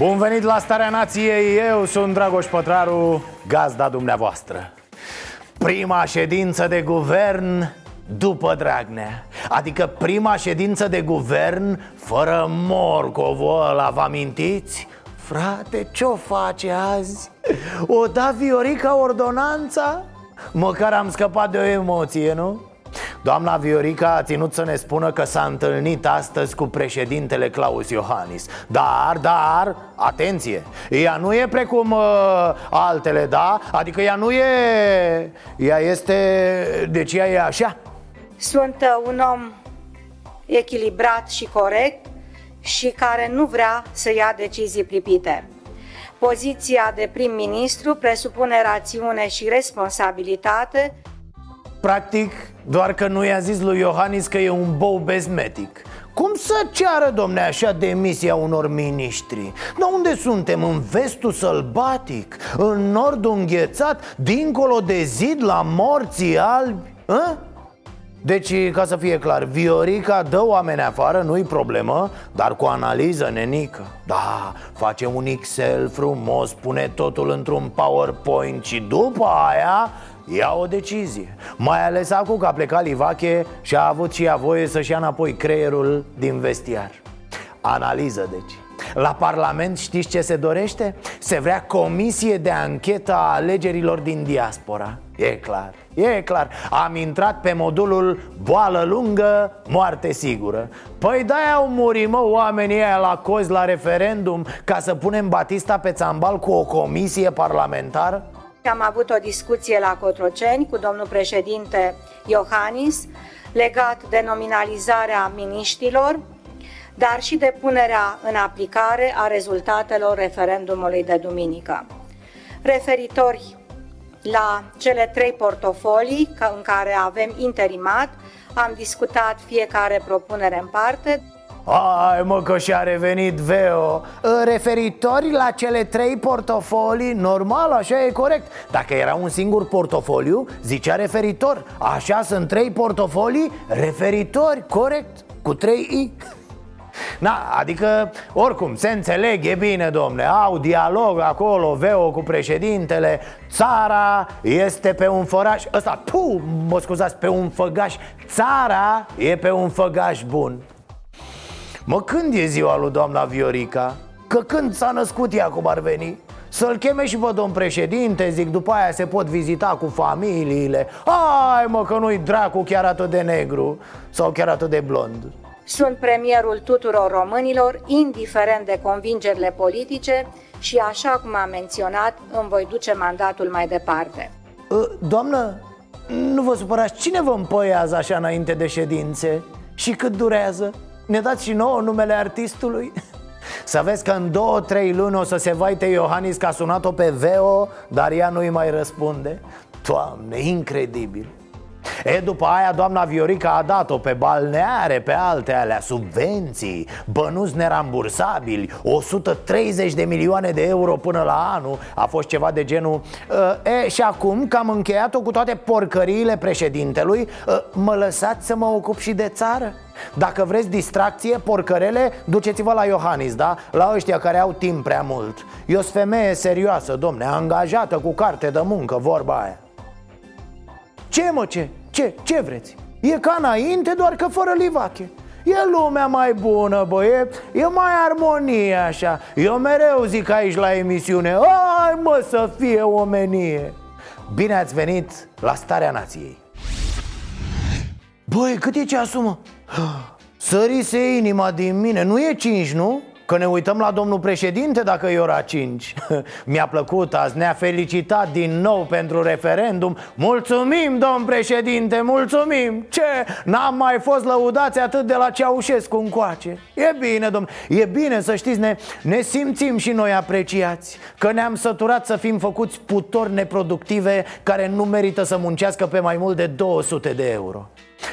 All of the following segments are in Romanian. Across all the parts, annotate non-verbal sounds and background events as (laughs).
Bun venit la Starea Nației, eu sunt Dragoș Pătraru, gazda dumneavoastră Prima ședință de guvern după Adică prima ședință de guvern fără morcovul ăla, vă amintiți? Frate, ce-o face azi? O da Viorica ordonanța? Măcar am scăpat de o emoție, nu? Doamna Viorica a ținut să ne spună că s-a întâlnit astăzi cu președintele Claus Iohannis Dar, dar, atenție, ea nu e precum uh, altele, da? Adică ea nu e... Ea este... Deci ea e așa Sunt uh, un om echilibrat și corect și care nu vrea să ia decizii pripite. Poziția de prim-ministru presupune rațiune și responsabilitate Practic, doar că nu i-a zis lui Iohannis că e un bou bezmetic cum să ceară, domne, așa demisia unor miniștri? Dar unde suntem? În vestul sălbatic? În nordul înghețat? Dincolo de zid, la morții albi? A? Deci, ca să fie clar, Viorica dă oameni afară, nu-i problemă Dar cu analiză, nenică Da, face un Excel frumos, pune totul într-un PowerPoint Și după aia ia o decizie. Mai ales acum că a plecat Livache și a avut și ea voie să-și ia înapoi creierul din vestiar. Analiză, deci. La Parlament știți ce se dorește? Se vrea comisie de anchetă a alegerilor din diaspora. E clar, e clar. Am intrat pe modulul boală lungă, moarte sigură. Păi de-aia au murit, mă, oamenii aia la cozi la referendum Ca să punem Batista pe țambal cu o comisie parlamentară? Am avut o discuție la Cotroceni cu domnul președinte Iohannis legat de nominalizarea miniștilor, dar și de punerea în aplicare a rezultatelor referendumului de duminică. Referitori la cele trei portofolii în care avem interimat, am discutat fiecare propunere în parte, ai mă că și-a revenit Veo. Referitori la cele trei portofolii Normal, așa e corect. Dacă era un singur portofoliu, zicea referitor. Așa sunt trei portofolii referitori, corect Cu trei I. Na, adică, oricum, se înțeleg, e bine, domne. Au dialog acolo, Veo cu președintele. Țara este pe un făraș Ăsta, tu, mă scuzați, pe un făgaș. Țara e pe un făgaș bun Mă, când e ziua lui doamna Viorica? Că când s-a născut ea cum ar veni? Să-l cheme și pe domn președinte, zic, după aia se pot vizita cu familiile Hai mă, că nu-i dracu chiar atât de negru Sau chiar atât de blond Sunt premierul tuturor românilor, indiferent de convingerile politice Și așa cum am menționat, îmi voi duce mandatul mai departe Ă, Doamnă, nu vă supărați, cine vă împăiază așa înainte de ședințe? Și cât durează? Ne dați și nouă numele artistului? Să vezi că în două, trei luni o să se vaite Iohannis că a sunat-o pe Veo Dar ea nu-i mai răspunde Doamne, incredibil E, după aia doamna Viorica a dat-o pe balneare, pe alte alea, subvenții, bănuți nerambursabili 130 de milioane de euro până la anul A fost ceva de genul E, și acum că am încheiat-o cu toate porcăriile președintelui Mă lăsați să mă ocup și de țară? Dacă vreți distracție, porcărele, duceți-vă la Iohannis, da? La ăștia care au timp prea mult Eu sunt femeie serioasă, domne, angajată cu carte de muncă, vorba aia Ce mă, ce? Ce? Ce vreți? E ca înainte, doar că fără livache E lumea mai bună, bă, e, e mai armonie așa Eu mereu zic aici la emisiune Ai mă să fie omenie Bine ați venit la Starea Nației Băi, cât e ceasul, mă? Sărise inima din mine, nu e cinci, nu? Că ne uităm la domnul președinte dacă e ora 5 (laughs) Mi-a plăcut azi, ne-a felicitat din nou pentru referendum. Mulțumim, domn președinte, mulțumim. Ce? N-am mai fost lăudați atât de la Ceaușescu încoace. E bine, domn, e bine să știți, ne, ne simțim și noi apreciați. Că ne-am săturat să fim făcuți putori neproductive Care nu merită să muncească pe mai mult de 200 de euro.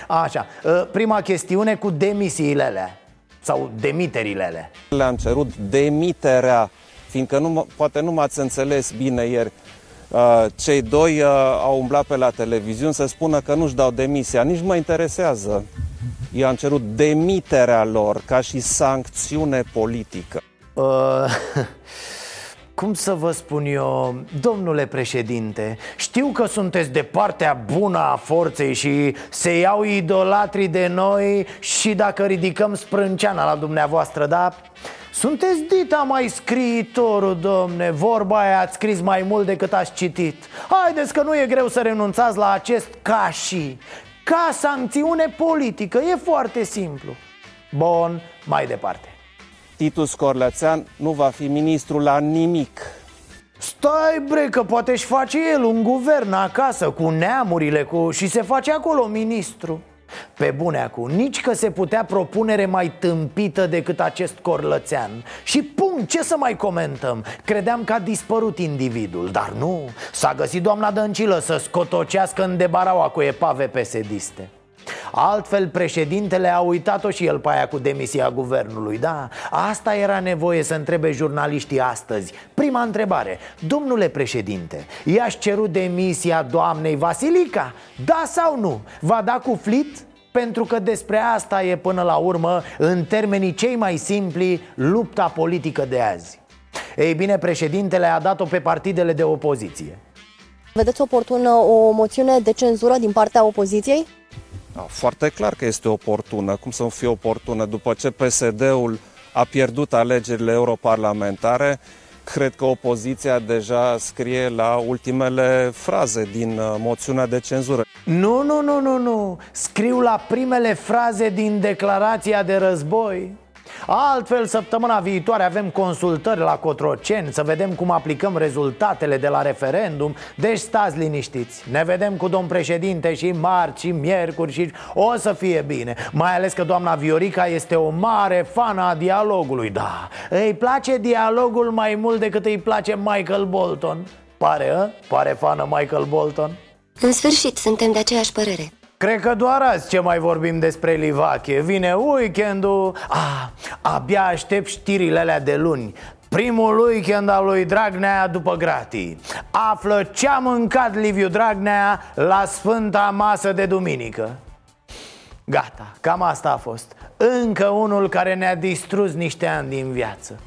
Așa, ă, prima chestiune cu demisiile alea sau demiterile Le-am cerut demiterea, fiindcă nu, poate nu m-ați înțeles bine ieri. Uh, cei doi uh, au umblat pe la televiziune să spună că nu-și dau demisia. Nici mă interesează. Eu am cerut demiterea lor ca și sancțiune politică. Uh, (laughs) cum să vă spun eu, domnule președinte Știu că sunteți de partea bună a forței și se iau idolatrii de noi Și dacă ridicăm sprânceana la dumneavoastră, dar sunteți dita mai scriitorul, domne Vorba aia ați scris mai mult decât ați citit. Haideți că nu e greu să renunțați la acest ca și Ca sancțiune politică, e foarte simplu. Bun, mai departe Titus Corlățean nu va fi ministru la nimic. Stai bre, că poate își face el un guvern acasă cu neamurile cu... și se face acolo ministru pe bune acum, nici că se putea propunere mai tâmpită decât acest corlățean Și pum, ce să mai comentăm? Credeam că a dispărut individul, dar nu S-a găsit doamna Dăncilă să scotocească în debaraua cu epave pesediste Altfel președintele a uitat-o și el pe aia cu demisia guvernului Da, asta era nevoie să întrebe jurnaliștii astăzi Prima întrebare Domnule președinte, i-aș cerut demisia doamnei Vasilica? Da sau nu? Va da cu flit? Pentru că despre asta e până la urmă, în termenii cei mai simpli, lupta politică de azi Ei bine, președintele a dat-o pe partidele de opoziție Vedeți oportună o moțiune de cenzură din partea opoziției? Da, foarte clar că este oportună. Cum să nu fie oportună? După ce PSD-ul a pierdut alegerile europarlamentare, cred că opoziția deja scrie la ultimele fraze din uh, moțiunea de cenzură. Nu, nu, nu, nu, nu. Scriu la primele fraze din declarația de război. Altfel, săptămâna viitoare avem consultări la Cotroceni Să vedem cum aplicăm rezultatele de la referendum. Deci stați liniștiți. Ne vedem cu domn președinte și marți și miercuri și o să fie bine. Mai ales că doamna Viorica este o mare fană a dialogului. Da, îi place dialogul mai mult decât îi place Michael Bolton? Pare, a? Pare fană Michael Bolton? În sfârșit, suntem de aceeași părere Cred că doar azi ce mai vorbim despre Livache. Vine weekendul. Ah, Abia aștept știrile alea de luni. Primul weekend al lui Dragnea după gratii Află ce-a mâncat Liviu Dragnea la sfânta masă de duminică. Gata, cam asta a fost. Încă unul care ne-a distrus niște ani din viață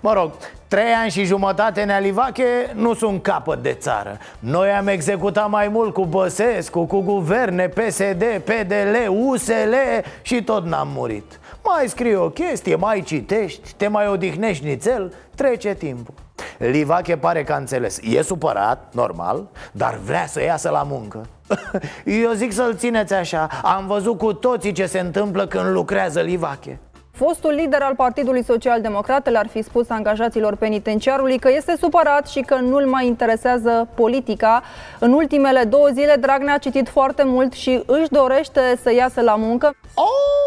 Mă rog, trei ani și jumătate Nealivache nu sunt capăt de țară. Noi am executat mai mult cu Băsescu, cu guverne, PSD, PDL, USL și tot n-am murit. Mai scrii o chestie, mai citești, te mai odihnești nițel, trece timpul. Livache pare că a înțeles. E supărat, normal, dar vrea să iasă la muncă. (laughs) Eu zic să-l țineți așa. Am văzut cu toții ce se întâmplă când lucrează Livache Fostul lider al Partidului Social Democrat le-ar fi spus angajaților penitenciarului că este supărat și că nu-l mai interesează politica. În ultimele două zile, Dragnea a citit foarte mult și își dorește să iasă la muncă. Oh,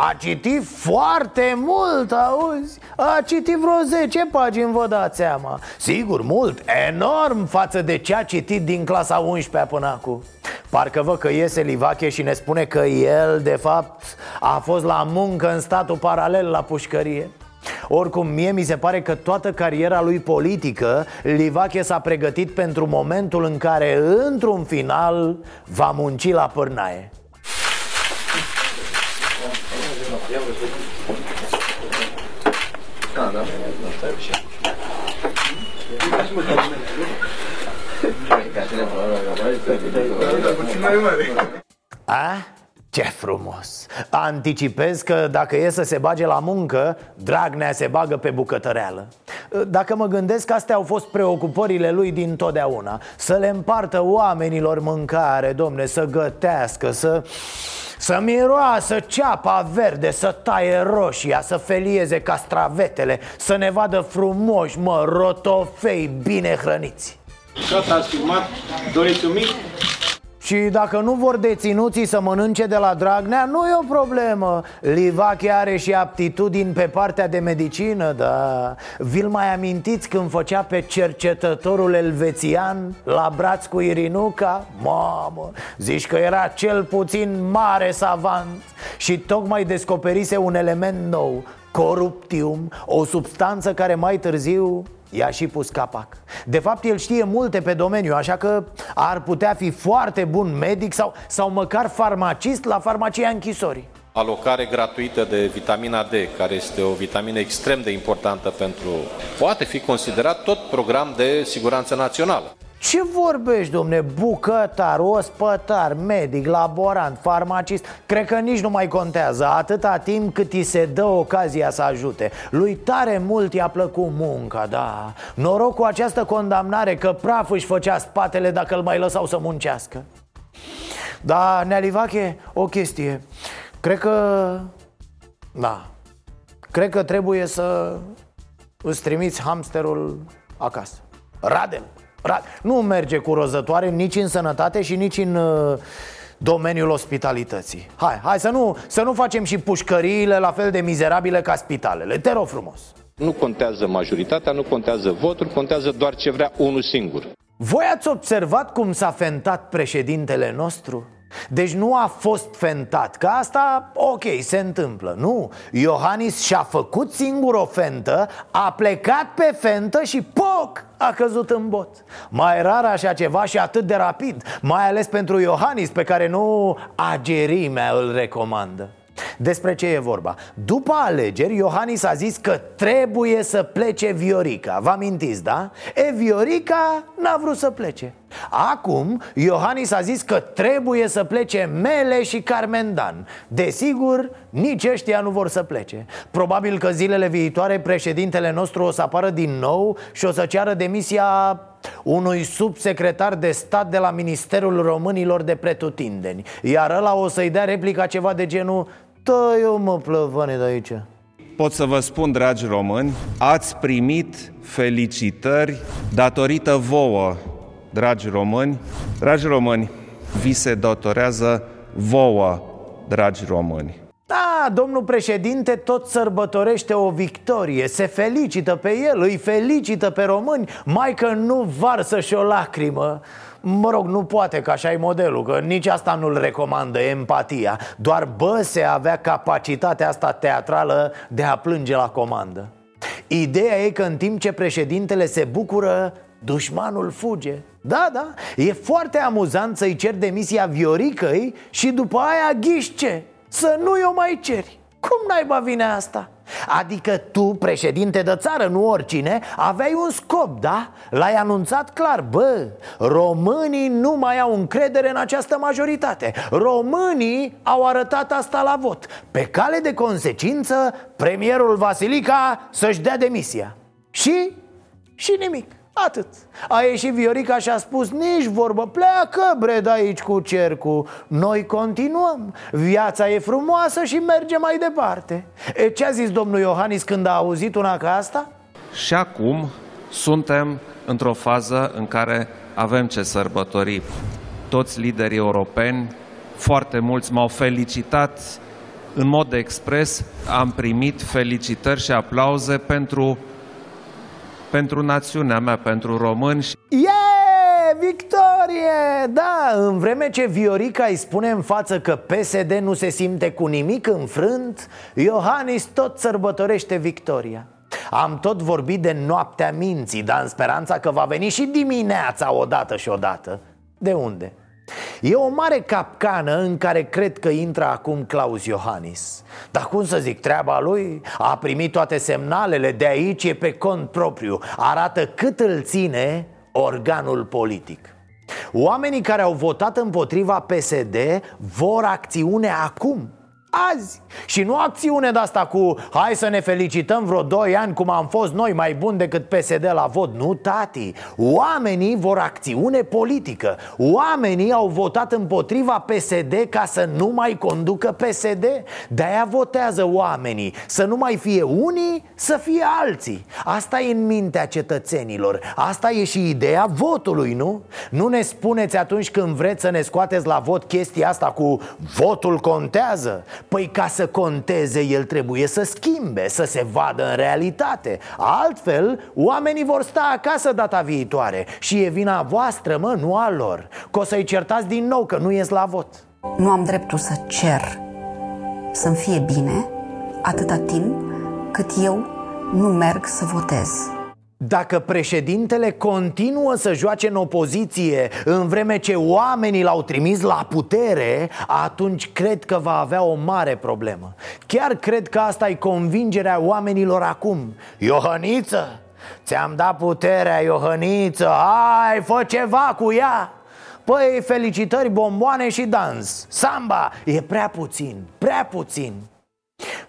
a citit foarte mult, auzi? A citit vreo 10 pagini, vă dați seama. Sigur, mult, enorm față de ce a citit din clasa 11 până acum. Parcă văd că iese Livache și ne spune că el, de fapt, a fost la muncă în statul paralel la pușcărie. Oricum, mie mi se pare că toată cariera lui politică Livache s-a pregătit pentru momentul în care, într-un final, va munci la pârnaie A? (laughs) Ce frumos! Anticipez că dacă e să se bage la muncă, Dragnea se bagă pe bucătăreală Dacă mă gândesc că astea au fost preocupările lui din totdeauna Să le împartă oamenilor mâncare, domne, să gătească, să... Să miroasă ceapa verde, să taie roșia, să felieze castravetele Să ne vadă frumoși, mă, rotofei bine hrăniți Gata, ați filmat? Doriți un mic? Și dacă nu vor deținuții să mănânce de la Dragnea, nu e o problemă Livache are și aptitudini pe partea de medicină, da Vi-l mai amintiți când făcea pe cercetătorul elvețian la braț cu Irinuca? Mamă, zici că era cel puțin mare savant Și tocmai descoperise un element nou Coruptium, o substanță care mai târziu I-a și pus capac De fapt, el știe multe pe domeniu Așa că ar putea fi foarte bun medic Sau, sau măcar farmacist la farmacia închisorii alocare gratuită de vitamina D, care este o vitamină extrem de importantă pentru... poate fi considerat tot program de siguranță națională. Ce vorbești, domne? Bucătar, ospătar, medic, laborant, farmacist. Cred că nici nu mai contează. Atâta timp cât îi se dă ocazia să ajute. Lui tare mult i-a plăcut munca, da. Noroc cu această condamnare că praf își făcea spatele dacă îl mai lăsau să muncească. Da, Nealivache, o chestie. Cred că... Da. Cred că trebuie să îți trimiți hamsterul acasă. Radel nu merge cu rozătoare nici în sănătate și nici în uh, domeniul ospitalității. Hai, hai să nu, să nu facem și pușcăriile la fel de mizerabile ca spitalele. Te rog frumos. Nu contează majoritatea, nu contează votul, contează doar ce vrea unul singur. Voi ați observat cum s-a fentat președintele nostru? Deci nu a fost fentat, că asta, ok, se întâmplă. Nu, Iohannis și-a făcut singur o fentă A plecat pe fentă și poc, a căzut în bot. Mai rar așa ceva și atât de rapid Mai ales pentru Iohannis, pe care nu agerimea îl recomandă despre ce e vorba? După alegeri, Iohannis a zis că trebuie să plece Viorica. Vă amintiți, da? E, Viorica n-a vrut să plece. Acum, Iohannis a zis că trebuie să plece Mele și Carmendan Desigur, nici ăștia nu vor să plece. Probabil că zilele viitoare președintele nostru o să apară din nou Și o să ceară demisia unui subsecretar de stat de la Ministerul Românilor de Pretutindeni. Iar ăla o să-i dea replica ceva de genul da, eu mă plăvane de aici Pot să vă spun, dragi români, ați primit felicitări datorită vouă, dragi români. Dragi români, vi se datorează vouă, dragi români. Da, domnul președinte tot sărbătorește o victorie Se felicită pe el, îi felicită pe români Mai că nu varsă și o lacrimă Mă rog, nu poate, că așa e modelul Că nici asta nu-l recomandă, empatia. Doar Băse avea capacitatea asta teatrală de a plânge la comandă. Ideea e că în timp ce președintele se bucură Dușmanul fuge. Da, da, e foarte amuzant să-i cer demisia Vioricăi Și după aia ghișce Să nu i-o mai ceri Cum naiba vine asta? Adică tu, președinte de țară, nu oricine, aveai un scop, da? L-ai anunțat clar, bă, românii nu mai au încredere în această majoritate Românii au arătat asta la vot Pe cale de consecință, premierul Vasilica să-și dea demisia Și? Și nimic Atât. A ieșit Viorica și a spus Nici vorbă, pleacă bre de aici cu cercul. Noi continuăm. Viața e frumoasă și merge mai departe. E, Ce a zis domnul Iohannis când a auzit una ca asta? Și acum suntem într-o fază în care avem ce sărbători. Toți liderii europeni, foarte mulți m-au felicitat. În mod expres am primit felicitări și aplauze pentru pentru națiunea mea, pentru români. Yeah! Victorie! Da, în vreme ce Viorica îi spune în față că PSD nu se simte cu nimic înfrânt Iohannis tot sărbătorește victoria am tot vorbit de noaptea minții, dar în speranța că va veni și dimineața odată și odată De unde? E o mare capcană în care cred că intră acum Claus Iohannis. Dar cum să zic, treaba lui a primit toate semnalele De aici e pe cont propriu. Arată cât îl ține organul politic. Oamenii care au votat împotriva PSD vor acțiune acum azi. Și nu acțiune de asta cu Hai să ne felicităm vreo 2 ani cum am fost noi mai buni decât PSD la vot. Nu, tati. Oamenii vor acțiune politică. Oamenii au votat împotriva PSD ca să nu mai conducă PSD De-aia votează oamenii. Să nu mai fie unii, să fie alții. Asta e în mintea cetățenilor. Asta e și ideea votului, nu? Nu ne spuneți atunci când vreți să ne scoateți la vot chestia asta cu votul contează Păi ca să conteze el trebuie să schimbe, să se vadă în realitate. Altfel, oamenii vor sta acasă data viitoare Și e vina voastră, mă, nu a lor. Că o să-i certați din nou că nu ies la vot. Nu am dreptul să cer să-mi fie bine atâta timp cât eu nu merg să votez. Dacă președintele continuă să joace în opoziție în vreme ce oamenii l-au trimis la putere, atunci cred că va avea o mare problemă. Chiar cred că asta e convingerea oamenilor acum. Iohăniță, ți-am dat puterea, Iohăniță, hai, fă ceva cu ea! Păi, felicitări, bomboane și dans Samba, e prea puțin, prea puțin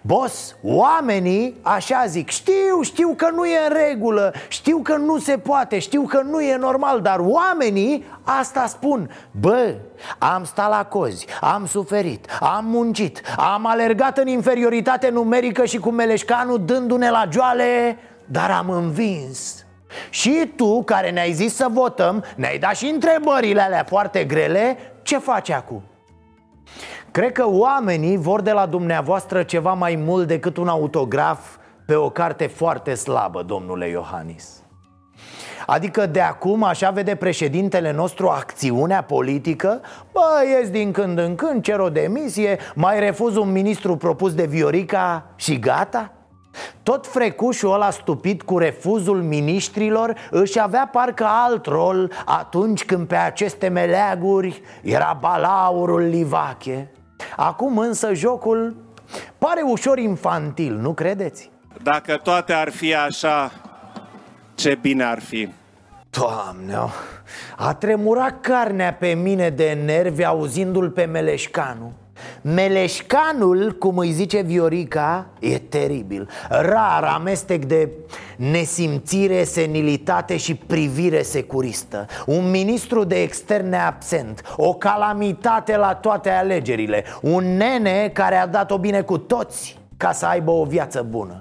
Boss, oamenii așa zic Știu, știu că nu e în regulă Știu că nu se poate Știu că nu e normal Dar oamenii asta spun Bă, am stat la cozi Am suferit, am muncit Am alergat în inferioritate numerică Și cu meleșcanul dându-ne la joale Dar am învins și tu, care ne-ai zis să votăm Ne-ai dat și întrebările alea foarte grele Ce faci acum? Cred că oamenii vor de la dumneavoastră ceva mai mult decât un autograf pe o carte foarte slabă, domnule Iohannis. Adică de acum așa vede președintele nostru acțiunea politică? Bă, ies din când în când, cer o demisie, mai refuz un ministru propus de Viorica și gata? Tot frecușul ăla stupid cu refuzul miniștrilor își avea parcă alt rol atunci când pe aceste meleaguri era balaurul Livache Acum însă jocul pare ușor infantil, nu credeți? Dacă toate ar fi așa, ce bine ar fi. Doamne, a tremurat carnea pe mine de nervi auzindu-l pe Meleșcanu Meleșcanul, cum îi zice Viorica, e teribil. Rar amestec de nesimțire, senilitate și privire securistă. Un ministru de externe absent O calamitate la toate alegerile Un nene care a dat-o bine cu toți ca să aibă o viață bună.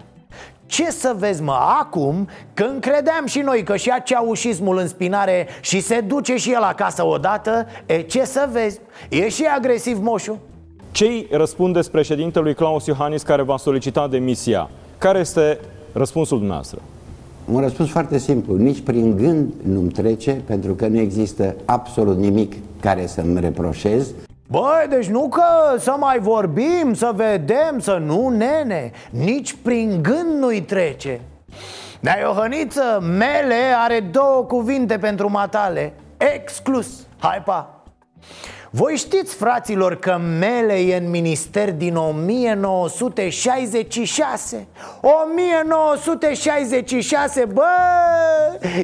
Ce să vezi mă, acum când credeam și noi că și ia ceaușismul în spinare și se duce și el acasă odată E ce să vezi, e și agresiv moșu ce răspundeți președintelui Claus Iohannis care va solicita demisia? Care este răspunsul dumneavoastră? Un răspuns foarte simplu. Nici prin gând nu-mi trece, pentru că nu există absolut nimic care să-mi reproșez. Băi, deci nu că să mai vorbim, să vedem, să nu, nene Nici prin gând nu-i trece Dar Iohăniță, mele are două cuvinte pentru matale Exclus Hai pa voi știți, fraților, că Mele e în minister din 1966 1966, bă,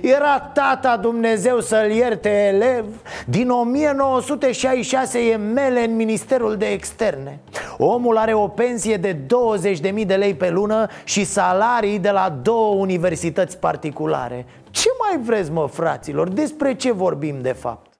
era tata Dumnezeu să-l ierte elev Din 1966 e Mele în Ministerul de Externe Omul are o pensie de 20.000 de lei pe lună și salarii de la două universități particulare Ce mai vreți, mă, fraților? Despre ce vorbim de fapt?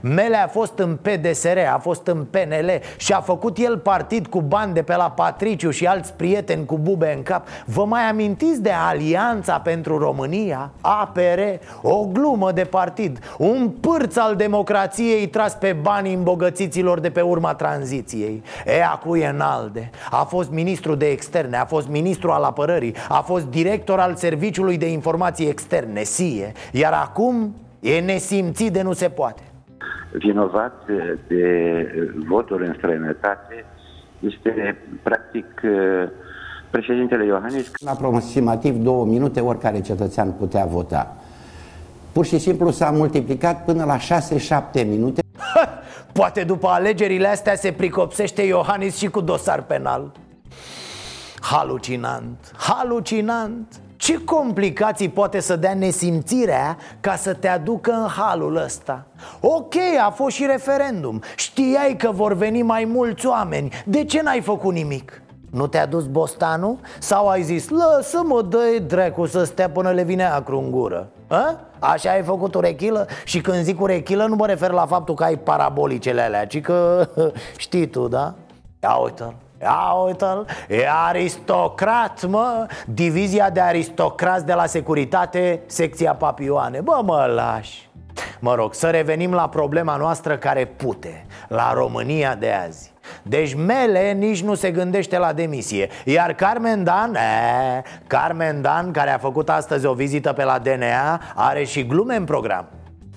Mele a fost în PDSR, a fost în PNL și a făcut el partid cu bani de pe la Patriciu și alți prieteni cu bube în cap Vă mai amintiți de Alianța pentru România? APR? O glumă de partid Un pârț al democrației tras pe banii îmbogățiților de pe urma tranziției E, acu e înalde A fost ministru de externe, a fost ministru al apărării A fost director al Serviciului de Informații Externe, SIE Iar acum e nesimțit de nu se poate vinovat de voturi în străinătate este practic președintele Iohannis. La aproximativ două minute oricare cetățean putea vota. Pur și simplu s-a multiplicat până la 6-7 minute. Poate după alegerile astea se pricopsește Iohannis și cu dosar penal. Halucinant, halucinant Ce complicații poate să dea nesimțirea ca să te aducă în halul ăsta? Ok, a fost și referendum Știai că vor veni mai mulți oameni De ce n-ai făcut nimic? Nu te-a dus bostanul? Sau ai zis, lasă-mă, dă dracu să stea până le vine acru în gură a? Așa ai făcut urechilă? Și când zic urechilă nu mă refer la faptul că ai parabolicele alea Ci că (laughs) știi tu, da? Ia uite-l Ia uite-l, e aristocrat, mă. Divizia de aristocrați de la securitate, secția papioane. Bă, mă lași. Mă rog, să revenim la problema noastră care pute La România de azi. Deci Mele nici nu se gândește la demisie Iar Carmen Dan, e, Carmen Dan, care a făcut astăzi o vizită pe la DNA Are și glume în program.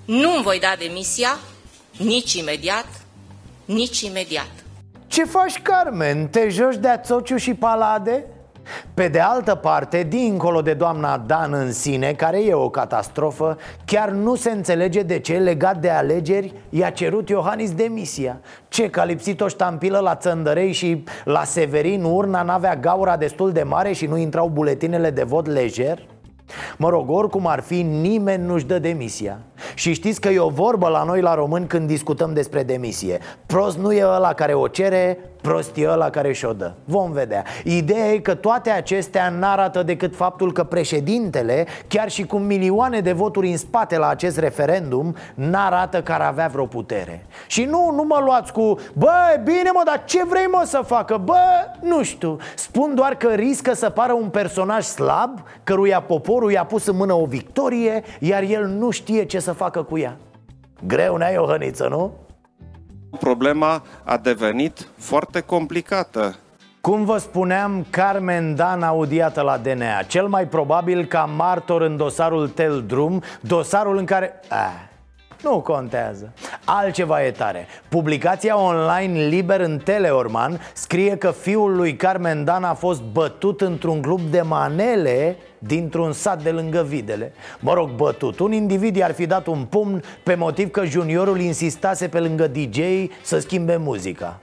Nu voi da demisia, nici imediat, nici imediat Ce faci, Carmen? Te joci de ațociu și palade? Pe de altă parte, dincolo de doamna Dan în sine, care e o catastrofă Chiar nu se înțelege de ce, legat de alegeri, i-a cerut Iohannis demisia Ce, că a lipsit o ștampilă la Țăndărei și la Severin urna n-avea gaura destul de mare și nu intrau buletinele de vot lejer? Mă rog, oricum ar fi, nimeni nu-și dă demisia. Și știți că e o vorbă la noi la români când discutăm despre demisie. Prost nu e ăla care o cere, prost e ăla care și-o dă. Vom vedea. Ideea e că toate acestea n-arată decât faptul că președintele Chiar și cu milioane de voturi în spate la acest referendum N-arată că ar avea vreo putere. Și nu, nu mă luați cu Bă, bine mă, dar ce vrei mă să facă? Bă, nu știu. Spun doar că riscă să pară un personaj slab Căruia poporul i-a pus în mână o victorie Iar el nu știe ce să facă cu ea Greu ne-ai o hăniță, nu? Problema a devenit foarte complicată. Cum vă spuneam, Carmen Dan audiată la DNA Cel mai probabil ca martor în dosarul Tel Drum Dosarul în care... Ah, nu contează. Altceva e tare. Publicația online Liber în Teleorman Scrie că fiul lui Carmen Dan a fost bătut într-un club de manele Dintr-un sat de lângă Videle. Mă rog, bătut. Un individ i-ar fi dat un pumn Pe motiv că juniorul insistase pe lângă DJ Să schimbe muzica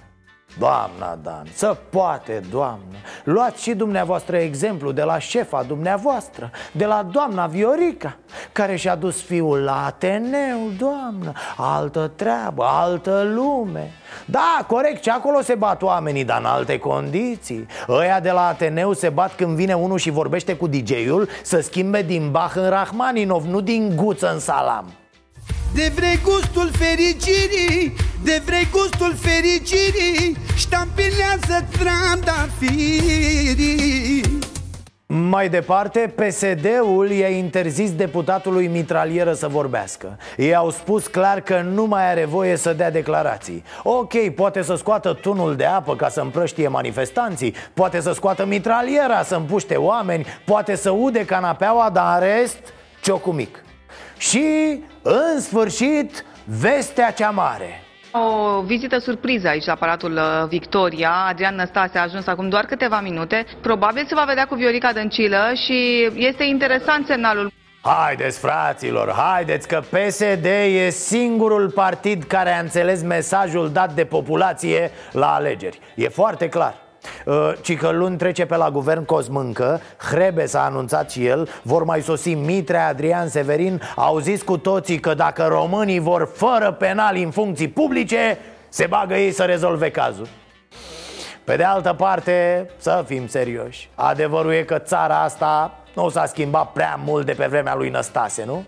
Doamna Dan, să poate, doamnă. Luați și dumneavoastră exemplu de la șefa dumneavoastră De la doamna Viorica Care și-a dus fiul la Ateneu, doamnă. Altă treabă, altă lume. Da, corect, și acolo se bat oamenii, dar în alte condiții. Ăia de la Ateneu se bat când vine unul și vorbește cu DJ-ul Să schimbe din Bach în Rahmaninov, nu din guță în salam de vrei gustul fericirii De vrei gustul fericirii Ștampilează trandafirii mai departe, PSD-ul i-a interzis deputatului mitralieră să vorbească. Ei au spus clar că nu mai are voie să dea declarații. Ok, poate să scoată tunul de apă ca să împrăștie manifestanții Poate să scoată mitraliera să împuște oameni Poate să ude canapeaua, dar în rest, ciocul mic și, în sfârșit, vestea cea mare o vizită surpriză aici la Palatul uh, Victoria. Adrian Năstase a ajuns acum doar câteva minute. Probabil se va vedea cu Viorica Dăncilă și este interesant semnalul. Haideți, fraților, haideți că PSD e singurul partid care a înțeles mesajul dat de populație la alegeri. E foarte clar. Uh, ci că luni trece pe la guvern Cosmâncă Hrebe s-a anunțat și el. Vor mai sosi Mitre, Adrian Severin. Au zis cu toții că dacă românii vor fără penali în funcții publice Se bagă ei să rezolve cazul. Pe de altă parte, să fim serioși Adevărul e că țara asta nu s-a schimbat prea mult de pe vremea lui Năstase, nu?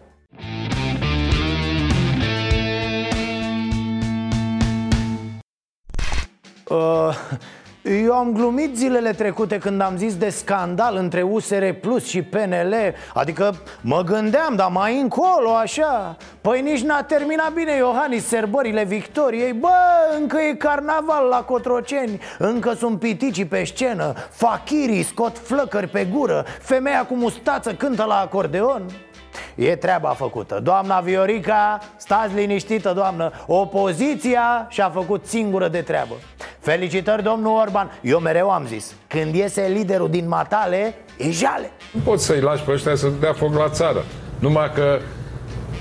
Uh, eu am glumit zilele trecute când am zis de scandal între USR Plus și PNL Adică mă gândeam, dar mai încolo așa. Păi nici n-a terminat bine Iohannis sărbările victoriei. Bă, încă e carnaval la Cotroceni Încă sunt piticii pe scenă Fachirii scot flăcări pe gură Femeia cu mustață cântă la acordeon. E treaba făcută. Doamna Viorica, stați liniștită, doamnă Opoziția și-a făcut singură de treabă Felicitări, domnul Orban. Eu mereu am zis Când iese liderul din matale, e jale. Nu poți să-i lași pe ăștia să dea foc la țară. Numai că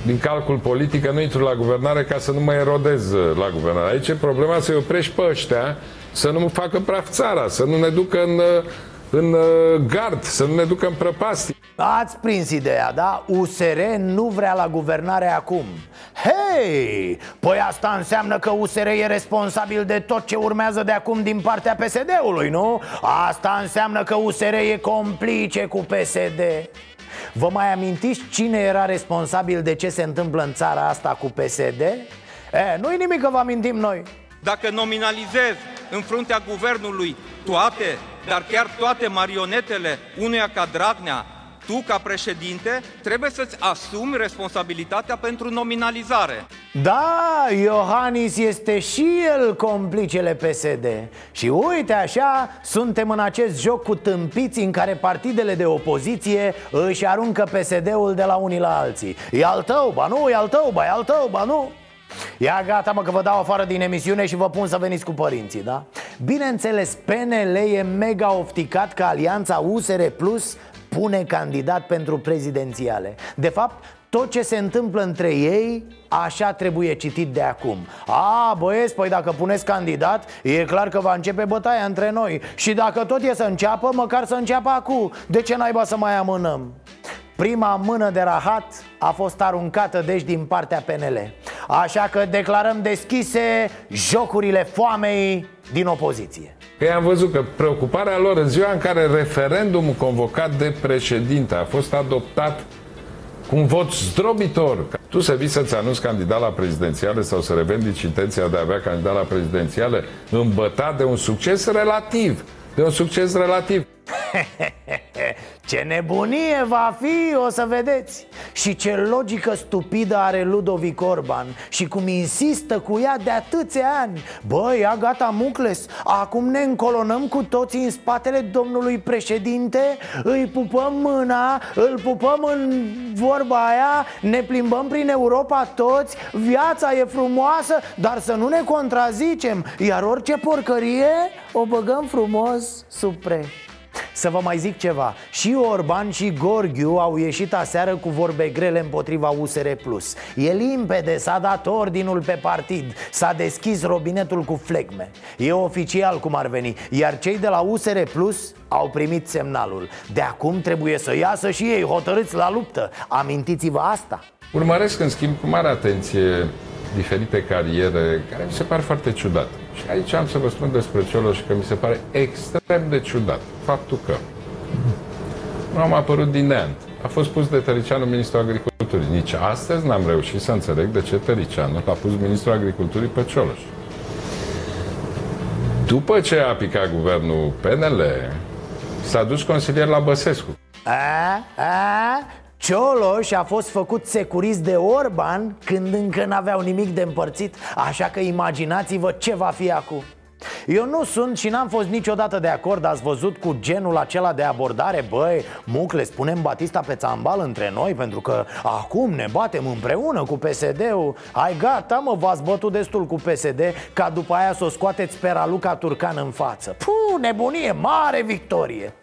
din calcul politic nu intru la guvernare ca să nu mă erodez la guvernare. Aici e problema să-i oprești pe ăștia să nu facă praf țara, să nu ne ducă în în uh, gard, să nu ne ducă în prăpastii. Ați prins ideea, da? USR nu vrea la guvernare acum Hei! Păi asta înseamnă că USR e responsabil de tot ce urmează de acum din partea PSD-ului, nu? Asta înseamnă că USR e complice cu PSD Vă mai amintiți cine era responsabil de ce se întâmplă în țara asta cu PSD? E, nu-i nimic că vă amintim noi Dacă nominalizezi în fruntea guvernului toate, dar chiar toate marionetele unuia ca Dragnea, tu ca președinte trebuie să-ți asumi responsabilitatea pentru nominalizare. Da, Iohannis este și el complicele PSD Și uite așa, suntem în acest joc cu tâmpiți în care partidele de opoziție își aruncă PSD-ul de la unii la alții. E al tău, ba nu, e al tău, ba e al tău, ba nu Ia gata mă că vă dau afară din emisiune și vă pun să veniți cu părinții, da? Bineînțeles, PNL e mega ofticat că alianța USR Plus pune candidat pentru prezidențiale De fapt, tot ce se întâmplă între ei, așa trebuie citit de acum A, băieți, păi dacă puneți candidat, e clar că va începe bătaia între noi Și dacă tot e să înceapă, măcar să înceapă acum De ce naiba să mai amânăm? Prima mână de rahat a fost aruncată deci din partea PNL Așa că declarăm deschise jocurile foamei din opoziție Că am văzut că preocuparea lor în ziua în care referendumul convocat de președinte a fost adoptat cu un vot zdrobitor. Tu să vii să-ți anunți candidat la prezidențiale sau să revendici intenția de a avea candidat la prezidențiale îmbătat de un succes relativ. De un succes relativ. (laughs) Ce nebunie va fi, o să vedeți. Și ce logică stupidă are Ludovic Orban Și cum insistă cu ea de atâția ani. Băi, ia gata Mucles Acum ne încolonăm cu toții în spatele domnului președinte Îi pupăm mâna, îl pupăm în vorba aia Ne plimbăm prin Europa toți Viața e frumoasă, dar să nu ne contrazicem. Iar orice porcărie o băgăm frumos sub preș să vă mai zic ceva. Și Orban și Gorghiu au ieșit aseară cu vorbe grele împotriva USR Plus. E limpede, s-a dat ordinul pe partid. S-a deschis robinetul cu flegme. E oficial cum ar veni. Iar cei de la USR Plus au primit semnalul. De acum trebuie să iasă și ei hotărâți la luptă. Amintiți-vă asta. Urmăresc în schimb cu mare atenție diferite cariere care mi se par foarte ciudate. Și aici am să vă spun despre Cioloș că mi se pare extrem de ciudat faptul că nu am apărut din neant. A fost pus de Tăricianu ministrul agriculturii. Nici astăzi n-am reușit să înțeleg de ce Tăricianu l-a pus ministrul agriculturii pe Cioloș. După ce a picat guvernul PNL, s-a dus consilier la Băsescu. A, a, Cioloș a fost făcut securist de Orban când încă n-aveau nimic de împărțit Așa că imaginați-vă ce va fi acum. Eu nu sunt și n-am fost niciodată de acord Ați văzut cu genul acela de abordare? Băi, mucle, spunem Batista pe țambal între noi Pentru că acum ne batem împreună cu PSD-ul Hai gata mă, v-ați bătut destul cu PSD Ca după aia să o scoateți pe Raluca Turcan în față. Puh, nebunie, mare victorie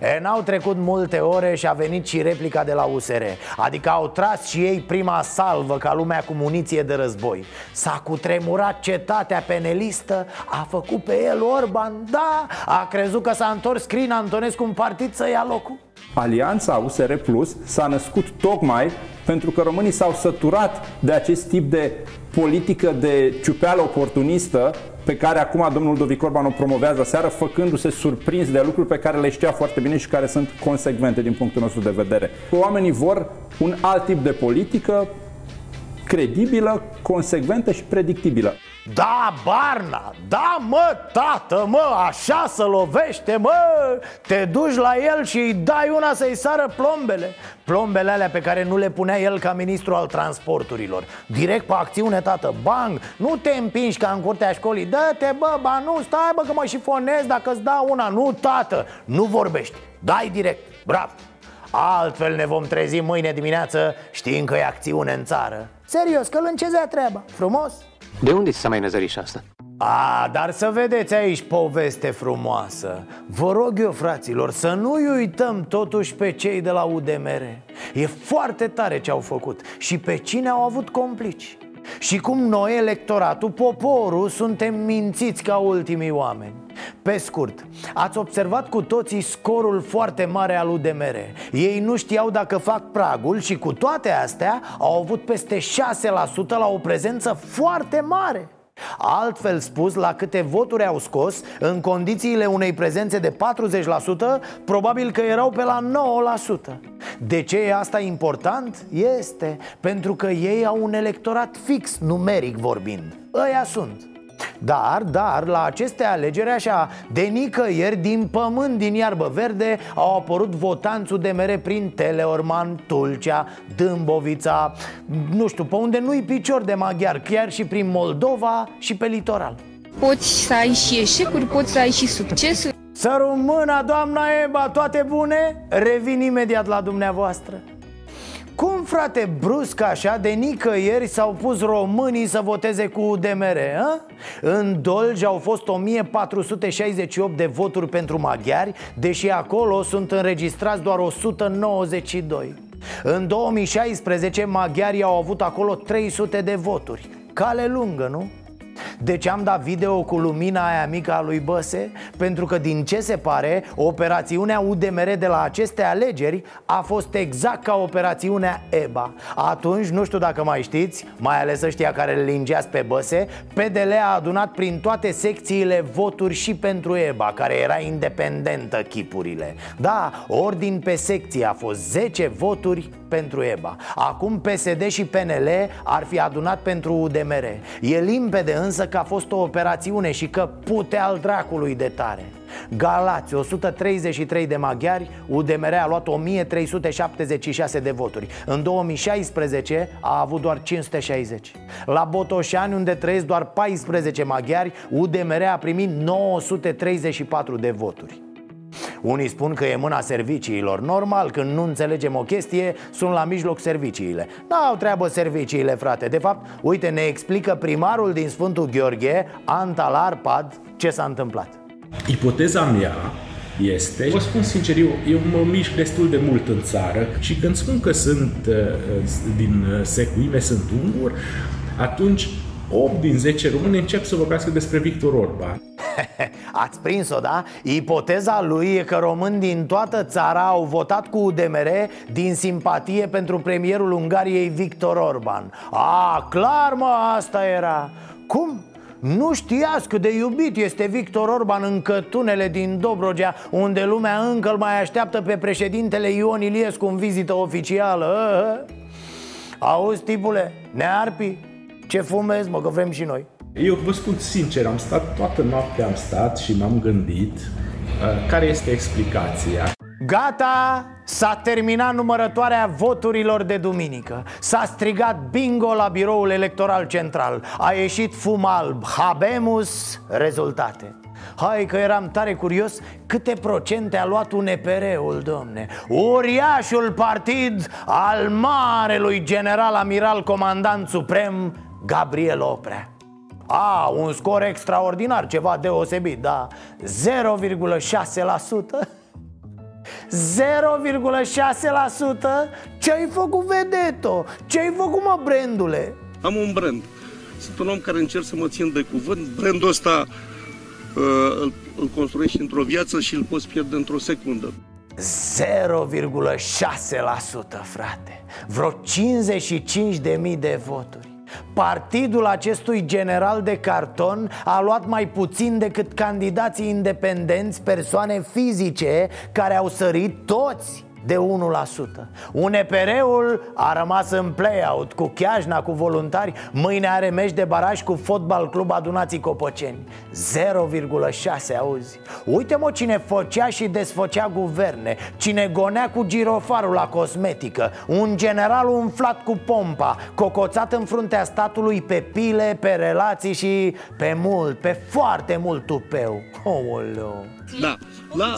E, n-au trecut multe ore și a venit și replica de la USR Adică au tras și ei prima salvă ca lumea cu muniție de război. S-a cutremurat cetatea penelistă, a făcut pe el Orban, da A crezut că s-a întors Crin Antonescu în partid să ia locul. Alianța USR Plus s-a născut tocmai pentru că românii s-au săturat de acest tip de politică de ciupeală oportunistă pe care acum domnul Dovic Orban o promovează seară, făcându-se surprins de lucruri pe care le știa foarte bine și care sunt consecvente din punctul nostru de vedere. Oamenii vor un alt tip de politică credibilă, consecventă și predictibilă. Da, Barna, da mă, tată, mă, așa să lovește, mă! Te duci la el și îi dai una să-i sară plombele. Plombele alea pe care nu le punea el ca ministru al transporturilor. Direct pe acțiune, tată, bang! Nu te împingi ca în curtea școlii. Dă-te, bă, ba nu, stai, bă, că mă șifonez dacă îți dau una. Nu, tată, nu vorbești, dai direct, bravo! Altfel ne vom trezi mâine dimineață știind că e acțiune în țară. Serios, că lâncezea treaba, frumos de unde ți s-a mai năzărit și asta? A, dar să vedeți aici poveste frumoasă. Vă rog eu, fraților, să nu-i uităm totuși pe cei de la UDMR E foarte tare ce au făcut și pe cine au avut complici. Și cum noi, electoratul, poporul, suntem mințiți ca ultimii oameni Pe scurt, ați observat cu toții scorul foarte mare al UDMR Ei nu știau dacă fac pragul și cu toate astea au avut peste 6% la o prezență foarte mare Altfel spus, la câte voturi au scos, în condițiile unei prezențe de 40%, probabil că erau pe la 9%. De ce e asta important? Este pentru că ei au un electorat fix, numeric vorbind. Ăia sunt. Dar, dar, la aceste alegeri așa, de nicăieri, din pământ, din iarbă verde Au apărut votanțul de mere prin Teleorman, Tulcea, Dâmbovița. Nu știu, pe unde nu-i picior de maghiar Chiar și prin Moldova și pe litoral. Poți să ai și eșecuri, poți să ai și succesuri. Să rămână, doamna Eba, toate bune? Revin imediat la dumneavoastră cum, frate, brusc așa, de nicăieri s-au pus românii să voteze cu UDMR, a? În Dolj au fost 1468 de voturi pentru maghiari Deși acolo sunt înregistrați doar 192 În 2016 maghiarii au avut acolo 300 de voturi Cale lungă, nu? Deci am dat video cu lumina aia mică a lui Băse? Pentru că din ce se pare Operațiunea UDMR de la aceste alegeri A fost exact ca operațiunea EBA Atunci, nu știu dacă mai știți Mai ales ăștia care le lingeați pe Băse PDL a adunat prin toate secțiile voturi și pentru EBA Care era independentă chipurile. Da, ordin pe secție a fost 10 voturi pentru EBA. Acum PSD și PNL ar fi adunat pentru UDMR E limpede însă că a fost o operațiune și că pute al dracului de tare. Galați, 133 de maghiari, UDMR a luat 1376 de voturi. În 2016 a avut doar 560 La Botoșani, unde trăiesc doar 14 maghiari, UDMR a primit 934 de voturi unii spun că e mâna serviciilor. Normal, când nu înțelegem o chestie, sunt la mijloc serviciile. N-au treabă serviciile, frate. De fapt, uite, ne explică primarul din Sfântul Gheorghe, Antal Arpad, ce s-a întâmplat. Ipoteza mea este, vă spun sincer, eu, eu mă mișc destul de mult în țară și când spun că sunt uh, din uh, secuime, sunt ungur, atunci 8 din 10 români încep să vorbească despre Victor Orban. (laughs) Ați prins-o, da? Ipoteza lui e că români din toată țara au votat cu UDMR din simpatie pentru premierul Ungariei Victor Orban A, clar mă, asta era Cum? Nu știați cât de iubit este Victor Orban în cătunele din Dobrogea Unde lumea încă îl mai așteaptă pe președintele Ion Iliescu în vizită oficială Auzi, tipule, nearpi, ce fumezi, mă, că vrem și noi. Eu vă spun sincer, am stat toată noaptea, am stat și m-am gândit uh, care este explicația. Gata, s-a terminat numărătoarea voturilor de duminică. S-a strigat bingo la biroul electoral central. A ieșit fum alb, habemus, rezultate. Hai că eram tare curios câte procente a luat UNPR-ul, domne. Uriașul partid al marelui general amiral comandant suprem Gabriel Oprea. A, un scor extraordinar, ceva deosebit, da. 0,6% 0,6% Ce-ai făcut, vedeto? Ce-ai făcut, mă, brandule? Am un brand. Sunt un om care încerc să mă țin de cuvânt. Brandul ăsta uh, îl, îl construiești într-o viață și îl poți pierde într-o secundă. 0,6% frate. Vreo 55.000 de voturi Partidul acestui general de carton a luat mai puțin decât candidații independenți, persoane fizice, care au sărit toți de 1% UNPR-ul a rămas în play-out cu Chiajna, cu voluntari. Mâine are meci de baraj cu fotbal club adunații Copăceni. 0,6, auzi. Uite mă cine făcea și desfăcea guverne. Cine gonea cu girofarul la cosmetică. Un general umflat cu pompa Cocoțat în fruntea statului pe pile, pe relații și pe mult, pe foarte mult tupeu. Oleu Da, la,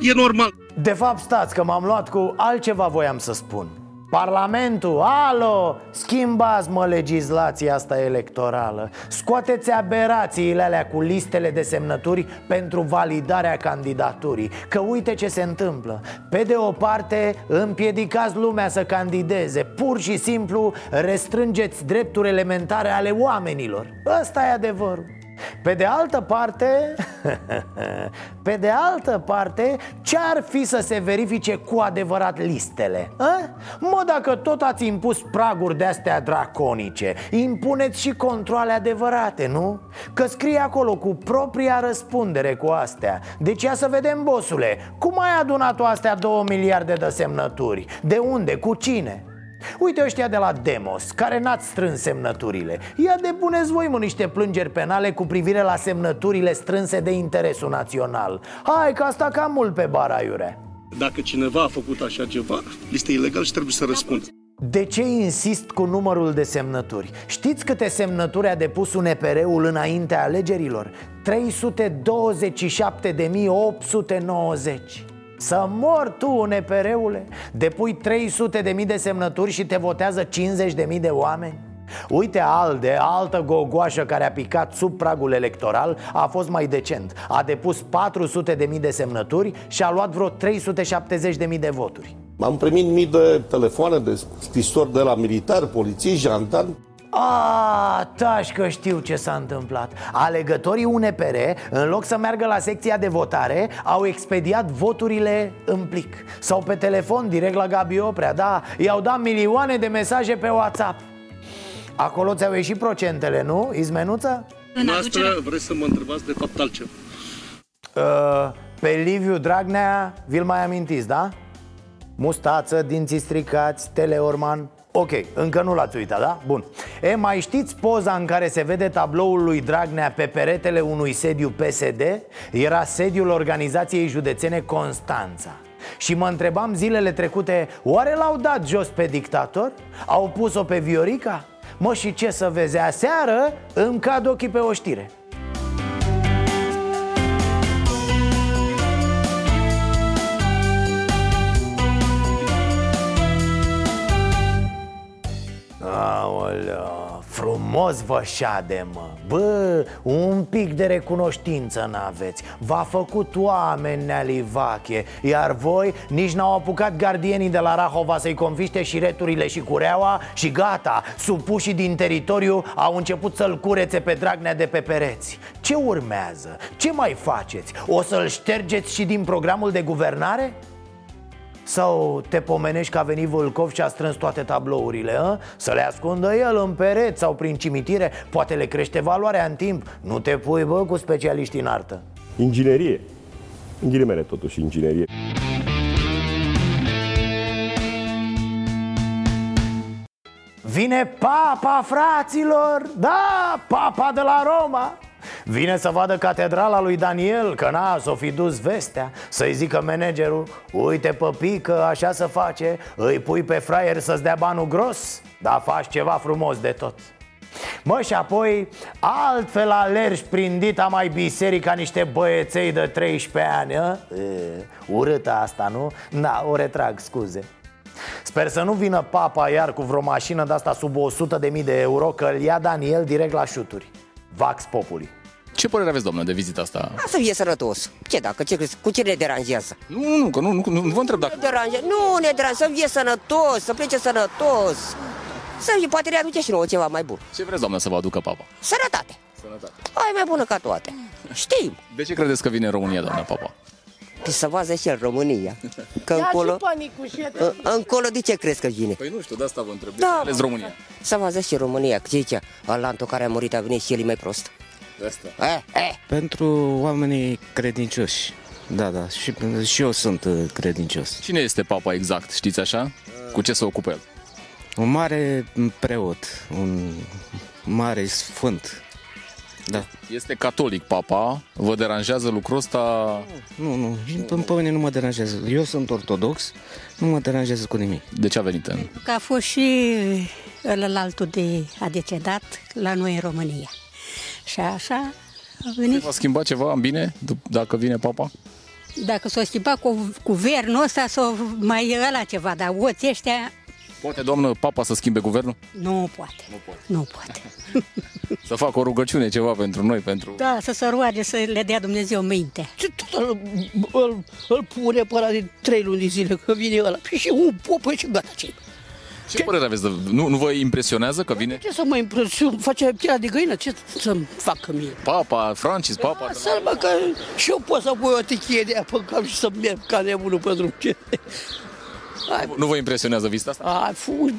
e normal. De fapt, stați că m-am luat cu altceva voiam să spun. Parlamentul, alo, schimbați mă legislația asta electorală. Scoateți aberațiile alea cu listele de semnături pentru validarea candidaturii. Că uite ce se întâmplă. Pe de o parte împiedicați lumea să candideze. Pur și simplu restrângeți drepturi elementare ale oamenilor. Ăsta e adevărul Pe de altă parte, (laughs) pe de altă parte, ce-ar fi să se verifice cu adevărat listele? A? Mă, dacă tot ați impus praguri de-astea draconice, impuneți și controle adevărate, nu? Că scrie acolo cu propria răspundere cu astea Deci ia să vedem, bosule, cum ai adunat o astea două miliarde de semnături? De unde? Cu cine? Uite ăștia de la Demos, care n-ați strâns semnăturile Ia depuneți voi mă niște plângeri penale cu privire la semnăturile strânse de interesul național Hai că asta cam mult pe bara iure Dacă cineva a făcut așa ceva, este ilegal și trebuie să răspundă. De ce insist cu numărul de semnături? Știți câte semnături a depus un EPR-ul înaintea alegerilor? 327.890 Să mor tu, un EPR-ule Depui 300 de mii de semnături și te votează 50 de mii de oameni. Uite Alde, altă gogoașă care a picat sub pragul electoral A fost mai decent. A depus 400 de mii de semnături și a luat vreo 370 de mii de voturi. Am primit mii de telefoane, de scrisori de la militari, polițiști, jandarmi. A, tași că știu ce s-a întâmplat Alegătorii UNPR, în loc să meargă la secția de votare Au expediat voturile în plic Sau pe telefon, direct la Gabi Oprea Da, i-au dat milioane de mesaje pe WhatsApp Acolo ți-au ieșit procentele, nu, Izmenuță? Noastră vreți să mă întrebați de fapt altceva. Uh, pe Liviu Dragnea vi-l mai amintiți, da? Mustață, dinții stricați, teleorman Ok, încă nu l-ați uitat, da? Bun E, mai știți poza în care se vede tabloul lui Dragnea pe peretele unui sediu PSD? Era sediul organizației județene Constanța și mă întrebam zilele trecute, oare l-au dat jos pe dictator? Au pus-o pe Viorica? Mă, și ce să vezi, aseară îmi cad ochii pe o știre Aoleo, frumos vă șade, mă Bă, un pic de recunoștință n-aveți V-a făcut oameni nealivache Iar voi nici n-au apucat gardienii de la Rahova să-i confiște și returile și cureaua Și gata, supușii din teritoriu au început să-l curețe pe Dragnea de pe pereți Ce urmează? Ce mai faceți? O să-l ștergeți și din programul de guvernare? Sau te pomenești că a venit Vâlcov și a strâns toate tablourile, a? Să le ascundă el în pereți sau prin cimitire Poate le crește valoarea în timp Nu te pui, bă, cu specialiști în artă Inginerie. În ghilimele, totuși, inginerie. Vine papa, fraților! Da, papa de la Roma! Vine să vadă catedrala lui Daniel Că na, s-o fi dus vestea Să-i zică managerul Uite păpică, așa să face Îi pui pe fraier să-ți dea banul gros Dar faci ceva frumos de tot Mă, și apoi altfel alergi prin dita mai biserica niște băieței de 13 ani a? E, Urâtă asta, nu? Da, o retrag, scuze Sper să nu vină papa iar cu vreo mașină de asta sub 100 de mii de euro Că îl ia Daniel direct la șuturi Vax Populi Ce părere aveți, doamnă, de vizita asta? Da, să fie sănătos. Ce dacă, ce crezi, cu ce ne deranjează? Nu, nu, că nu, nu, nu vă întreb dacă... Ne deranje, nu ne deranjează, să fie sănătos, să plece sănătos. Să fie, poate ne aduce și nouă ceva mai bun. Ce vreți, doamnă, să vă aducă papa? Sănătate. Sănătate. Ai mai bună ca toate. Știm. De ce credeți că vine în România, doamna papa? Păi să vază și el România. (laughs) Că Ia încolo, și panicul și în- încolo de ce crezi că vine? Păi nu știu, de asta vă întreb. De Da, ce ales România? Să vază și România, că zice, Alantul care a murit a venit și el e mai prost. De asta. Eh, eh. Pentru oamenii credincioși. Da, da, și, și eu sunt uh, credincios. Cine este papa exact, știți așa? Cu ce se ocupă el? Un mare preot, un mare sfânt. Da. Este catolic papa, vă deranjează lucrul ăsta? Nu, nu, pe, pe mine nu mă deranjează. Eu sunt ortodox, nu mă deranjează cu nimic. De ce a venit în? Că a fost și ălălaltul de a decedat la noi în România. Și așa a venit. Va schimba ceva în bine dup- dacă vine papa? Dacă s-o schimba cu guvernul ăsta, s-o mai ăla ceva, dar oții ăștia Poate, doamnă, papa să schimbe guvernul? nu poate. Nu poate. Nu poate. (laughs) Să facă o rugăciune, ceva pentru noi, pentru... Da, să se roage să le dea Dumnezeu minte. Îl, îl, îl pune pe ăla de trei luni de zile, că vine ăla. Păi și un popă și gata ce Ce părere aveți? De, nu, nu vă impresionează că vine Ce să mă impresion? Face pielea de găină? Ce să-mi facă mie? Papa, Francis, Papa? Să mă că și eu pot să pui o tichie de apă ca și să merg ca nebunul pe drum. Ce? Hai, Nu vă impresionează vista asta? Ai, fugi,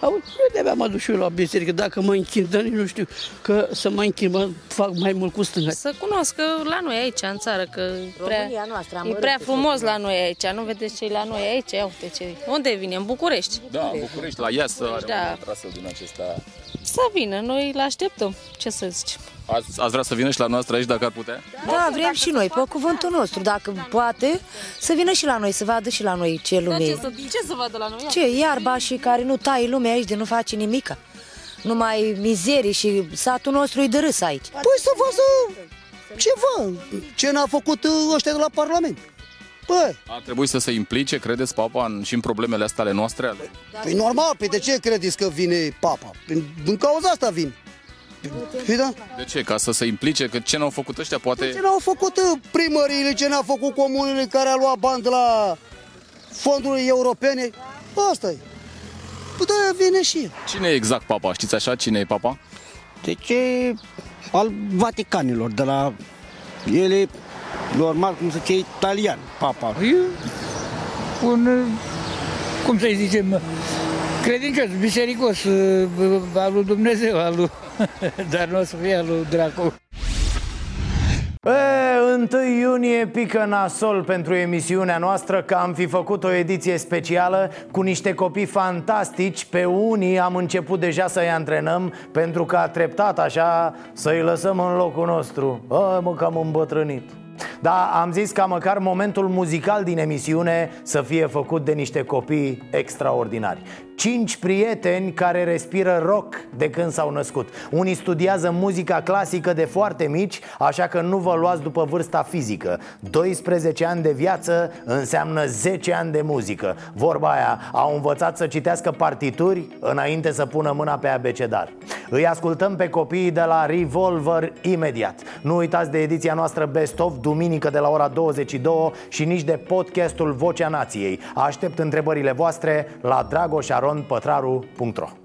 Auzi, eu de-abia mă duc și eu la biserică, dacă mă închin, dar nici nu știu că să mă închin, mă fac mai mult cu stânga. Să cunoască la noi aici, în țară, că prea, România noastră, e amărâtă prea și frumos frumoasă. la noi aici. Nu vedeți ce la noi aici? Ia uite ce... Unde vine? În București. Da, București, la Iasă are Da. un traseu din acesta. Să vină, noi îl așteptăm. Ce să zici? Ați, ați vrea să vină și la noastră aici dacă ar putea? Da, vrem și noi, pe cuvântul nostru, dacă poate, să vină și la noi, să vadă și la noi ce Dar lume ce e. să, ce să vadă la noi? Ia. Ce, iarba și care nu taie lumea aici de nu face nimica. Numai mizerii și satul nostru e de râs aici. Păi să văză ceva, ce n-a făcut uh, ăștia de la Parlament. Păi, Ar trebui să se implice, credeți, Papa, în, și în problemele astea ale noastre? Ale... păi normal, pe de ce credeți că vine papa? Păi, Din cauza asta vin. Păi da? De ce? Ca să se implice? Că ce n-au făcut ăștia? Poate... Ce n-au făcut uh, primăriile, ce n-a făcut comunele care a luat bani de la fondurile europene? asta e. Păi da, vine și el. Cine e exact Papa? Știți așa cine e Papa? Deci e al Vaticanilor, de la ele, normal, cum să zice, italian, papa. E un, cum să-i zicem, credincios, bisericos, al lui Dumnezeu, al lui, dar nu o să fie al lui Dracu. E, 1 iunie pică nasol pentru emisiunea noastră că am fi făcut o ediție specială cu niște copii fantastici Pe unii am început deja să-i antrenăm pentru că a treptat așa să-i lăsăm în locul nostru Ai mă că am îmbătrânit da, am zis ca măcar momentul muzical din emisiune să fie făcut de niște copii extraordinari. Cinci prieteni care respiră rock de când s-au născut. Unii studiază muzica clasică de foarte mici, așa că nu vă luați după vârsta fizică. 12 ani de viață înseamnă 10 ani de muzică. Vorba aia, au învățat să citească partituri înainte să pună mâna pe abecedar. Îi ascultăm pe copiii de la Revolver imediat. Nu uitați de ediția noastră Best of, duminică de la ora 22 Și nici de podcastul Vocea Nației. Aștept întrebările voastre la dragoșaronpătraru.ro